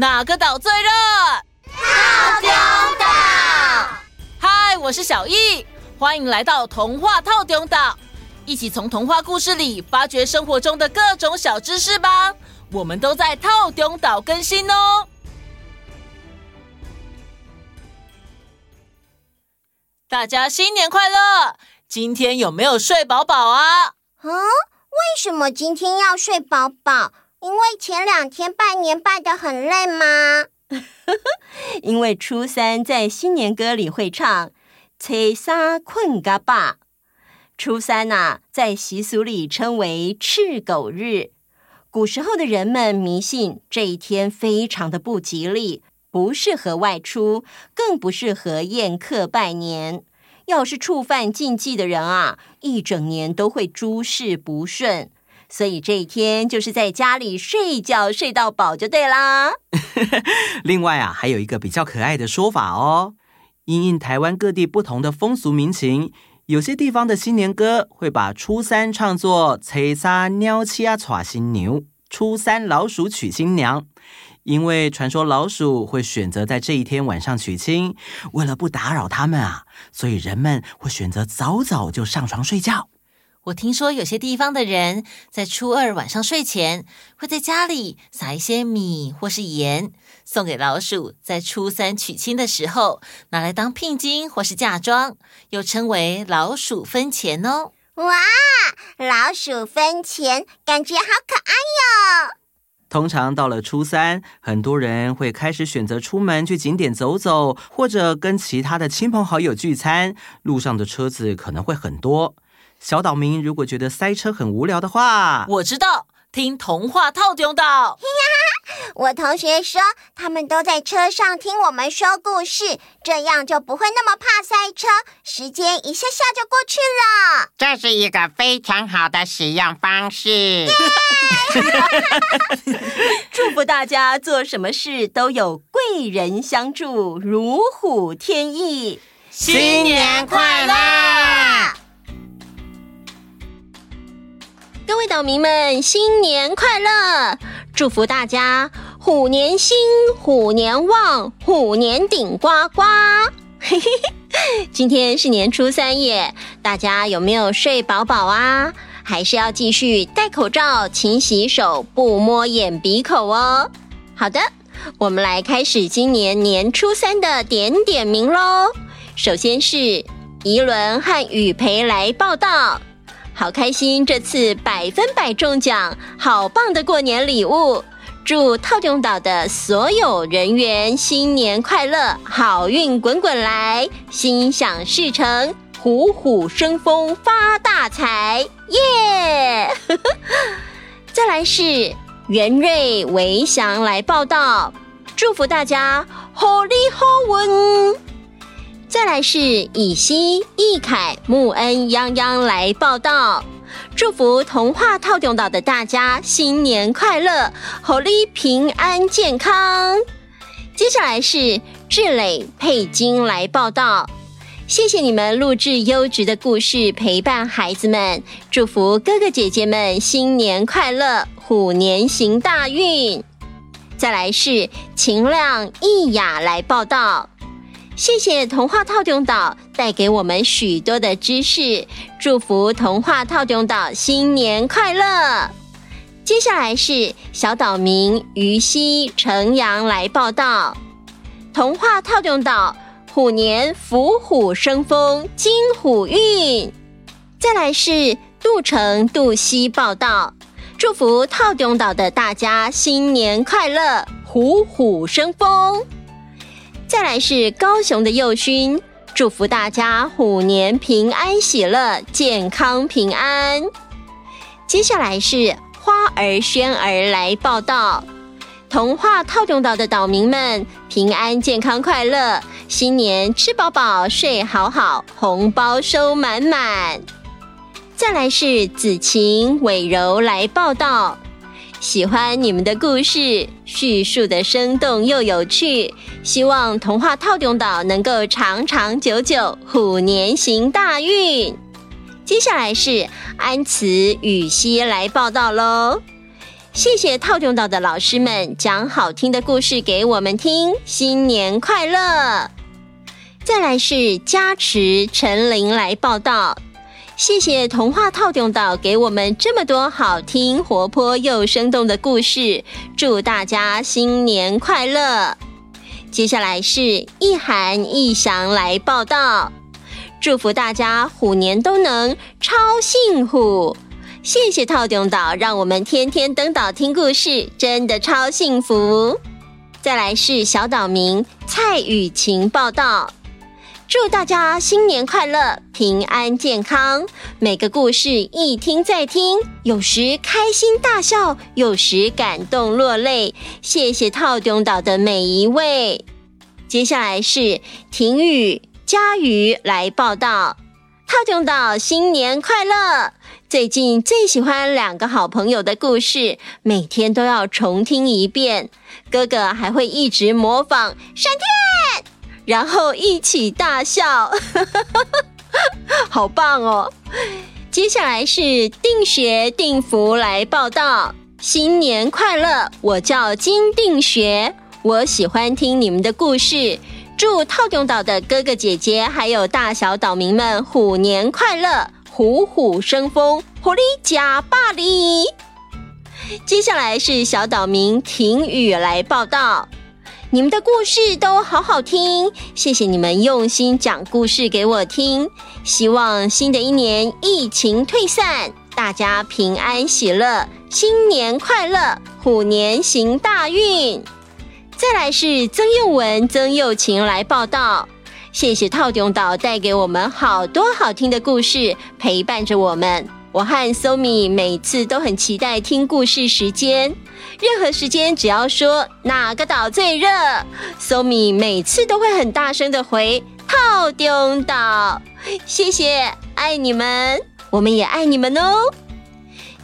哪个岛最热？套中岛。嗨，我是小易，欢迎来到童话套中岛，一起从童话故事里发掘生活中的各种小知识吧。我们都在套中岛更新哦。大家新年快乐！今天有没有睡饱饱啊？嗯，为什么今天要睡饱饱？因为前两天拜年拜得很累吗？因为初三在新年歌里会唱“初三困嘎巴”，初三呐、啊，在习俗里称为赤狗日。古时候的人们迷信这一天非常的不吉利。不适合外出，更不适合宴客拜年。要是触犯禁忌的人啊，一整年都会诸事不顺。所以这一天就是在家里睡觉睡到饱就对啦。另外啊，还有一个比较可爱的说法哦。因应台湾各地不同的风俗民情，有些地方的新年歌会把初三唱作“初三鸟鼠娶新牛”，初三老鼠娶新娘。因为传说老鼠会选择在这一天晚上娶亲，为了不打扰他们啊，所以人们会选择早早就上床睡觉。我听说有些地方的人在初二晚上睡前，会在家里撒一些米或是盐，送给老鼠，在初三娶亲的时候拿来当聘金或是嫁妆，又称为老鼠分钱哦。哇，老鼠分钱，感觉好可爱哟！通常到了初三，很多人会开始选择出门去景点走走，或者跟其他的亲朋好友聚餐。路上的车子可能会很多。小岛民如果觉得塞车很无聊的话，我知道，听童话套中岛。我同学说，他们都在车上听我们说故事，这样就不会那么怕塞车，时间一下下就过去了。这是一个非常好的使用方式。祝福大家做什么事都有贵人相助，如虎添翼。新年快乐！各位岛民们，新年快乐！祝福大家虎年兴，虎年旺，虎年顶呱呱。嘿嘿嘿，今天是年初三耶，大家有没有睡饱饱啊？还是要继续戴口罩、勤洗手、不摸眼鼻口哦。好的，我们来开始今年年初三的点点名喽。首先是宜伦和雨培来报道。好开心！这次百分百中奖，好棒的过年礼物！祝套中岛的所有人员新年快乐，好运滚滚来，心想事成，虎虎生风，发大财！耶！再来是元瑞、维祥来报道，祝福大家好利好运。再来是以西、易凯、穆恩、泱泱来报道，祝福童话套用岛的大家新年快乐，虎力平安健康。接下来是志磊、佩金来报道，谢谢你们录制优质的故事陪伴孩子们，祝福哥哥姐姐们新年快乐，虎年行大运。再来是秦亮、易雅来报道。谢谢童话套中岛带给我们许多的知识，祝福童话套中岛新年快乐。接下来是小岛民于西、程阳来报道，童话套中岛虎年虎虎生风，金虎运。再来是杜成、杜西报道，祝福套中岛的大家新年快乐，虎虎生风。再来是高雄的佑勋，祝福大家虎年平安喜乐，健康平安。接下来是花儿轩儿来报道，童话套中岛的岛民们平安健康快乐，新年吃饱饱睡好好，红包收满满。再来是子晴伟柔来报道。喜欢你们的故事，叙述的生动又有趣。希望童话套中岛能够长长久久，虎年行大运。接下来是安慈雨熙来报道喽。谢谢套中岛的老师们讲好听的故事给我们听，新年快乐！再来是加持陈琳来报道，谢谢童话套中岛给我们这么多好听、活泼又生动的故事，祝大家新年快乐！接下来是一涵一翔来报道，祝福大家虎年都能超幸虎。谢谢套中岛，让我们天天登岛听故事，真的超幸福。再来是小岛民蔡雨晴报道，祝大家新年快乐，平安健康。每个故事一听再听，有时开心大笑，有时感动落泪。谢谢套中岛的每一位。接下来是婷雨佳瑜来报道，套中岛新年快乐。最近最喜欢两个好朋友的故事，每天都要重听一遍。哥哥还会一直模仿闪电，然后一起大笑，好棒哦！接下来是定学定福来报道，新年快乐！我叫金定学，我喜欢听你们的故事。祝套中岛的哥哥姐姐还有大小岛民们虎年快乐！虎虎生风，狐狸假霸凌。接下来是小岛民婷雨来报道，你们的故事都好好听，谢谢你们用心讲故事给我听。希望新的一年疫情退散，大家平安喜乐，新年快乐，虎年行大运。再来是曾佑文、曾佑晴来报道。谢谢套中岛带给我们好多好听的故事，陪伴着我们。我和 Somi 每次都很期待听故事时间，任何时间只要说哪个岛最热，Somi 每次都会很大声的回套中岛。谢谢，爱你们，我们也爱你们哦。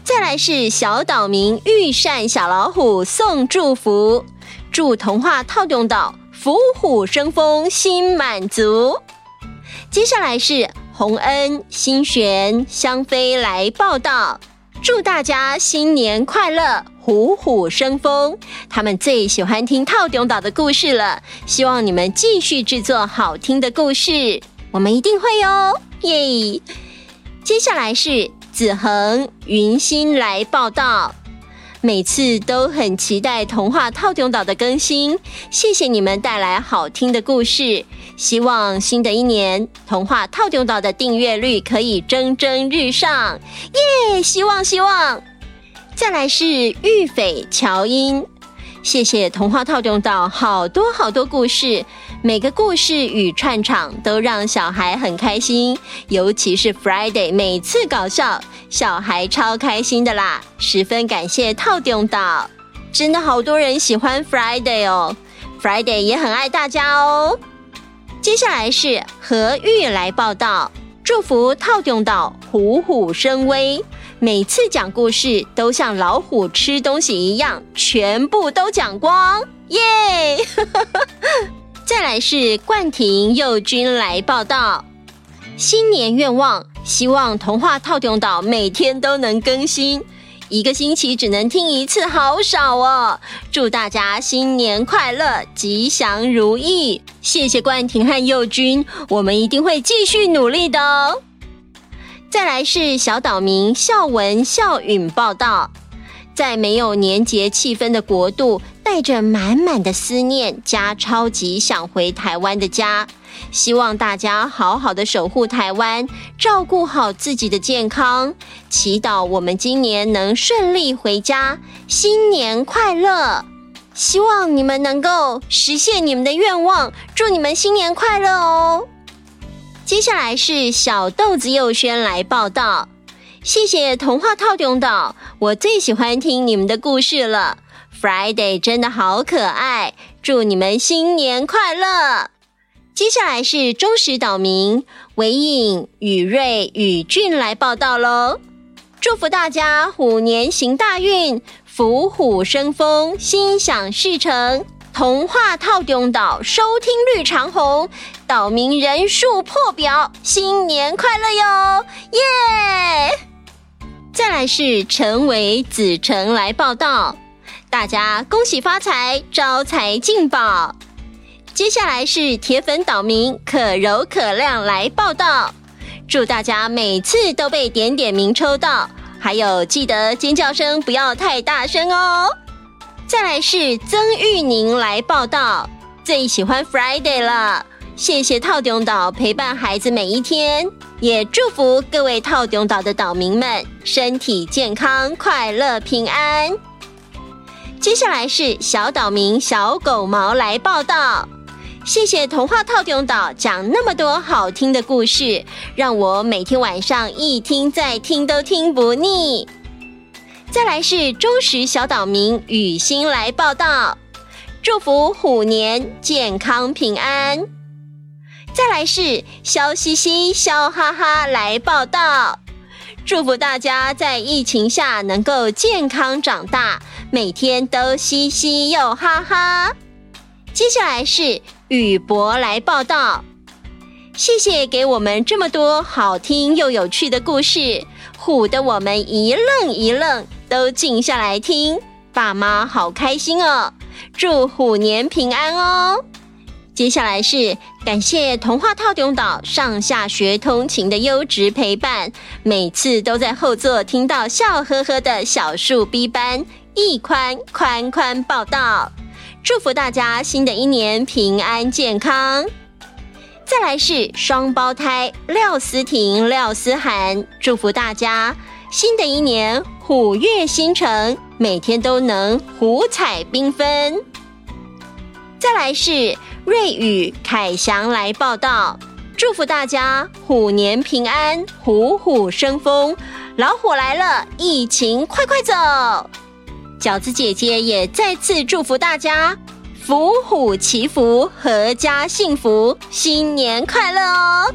再来是小岛民御膳小老虎送祝福，祝童话套中岛。福虎生风，心满足。接下来是洪恩、新璇、香妃来报道，祝大家新年快乐，虎虎生风。他们最喜欢听套中岛的故事了，希望你们继续制作好听的故事，我们一定会哟，耶！接下来是子恒、云心来报道。每次都很期待童话套中岛的更新，谢谢你们带来好听的故事。希望新的一年童话套中岛的订阅率可以蒸蒸日上，耶！希望希望。再来是玉斐乔音，谢谢童话套用到好多好多故事，每个故事与串场都让小孩很开心，尤其是 Friday，每次搞笑。小孩超开心的啦，十分感谢套用到，真的好多人喜欢 Friday 哦，Friday 也很爱大家哦。接下来是何玉来报道，祝福套用到虎虎生威，每次讲故事都像老虎吃东西一样，全部都讲光，耶！再来是冠廷佑君来报道，新年愿望。希望童话套中岛每天都能更新，一个星期只能听一次，好少哦！祝大家新年快乐，吉祥如意！谢谢冠廷和佑君，我们一定会继续努力的哦。再来是小岛民孝文孝允报道，在没有年节气氛的国度，带着满满的思念加超级想回台湾的家。希望大家好好的守护台湾，照顾好自己的健康，祈祷我们今年能顺利回家，新年快乐！希望你们能够实现你们的愿望，祝你们新年快乐哦！接下来是小豆子幼轩来报道，谢谢童话套中岛，我最喜欢听你们的故事了，Friday 真的好可爱，祝你们新年快乐！接下来是忠实岛民维颖、宇瑞、宇俊来报道喽，祝福大家虎年行大运，福虎生风，心想事成。童话套用岛收听率长虹，岛民人数破表，新年快乐哟！耶！再来是陈维子成来报道，大家恭喜发财，招财进宝。接下来是铁粉岛民可柔可亮来报道，祝大家每次都被点点名抽到，还有记得尖叫声不要太大声哦。再来是曾玉宁来报道，最喜欢 Friday 了，谢谢透中岛陪伴孩子每一天。也祝福各位透中岛的岛民们身体健康、快乐平安。接下来是小岛民小狗毛来报道，谢谢童话透中岛讲那么多好听的故事，让我每天晚上一听再听都听不腻。再来是忠实小岛民雨欣来报道，祝福虎年健康平安。再来是笑嘻嘻、笑哈哈来报道，祝福大家在疫情下能够健康长大，每天都嘻嘻又哈哈。接下来是雨博来报道，谢谢给我们这么多好听又有趣的故事，唬得我们一愣一愣，都静下来听，爸妈好开心哦！祝虎年平安哦！接下来是感谢童话套中岛上下学通勤的优质陪伴，每次都在后座听到笑呵呵的小树 B 班一宽宽宽报道，祝福大家新的一年平安健康。再来是双胞胎廖思婷、廖思涵，祝福大家新的一年虎跃星辰，每天都能虎彩缤纷。再来是。瑞宇凯翔来报道，祝福大家虎年平安，虎虎生风。老虎来了，疫情快快走。饺子姐姐也再次祝福大家伏虎祈福，阖家幸福，新年快乐哦。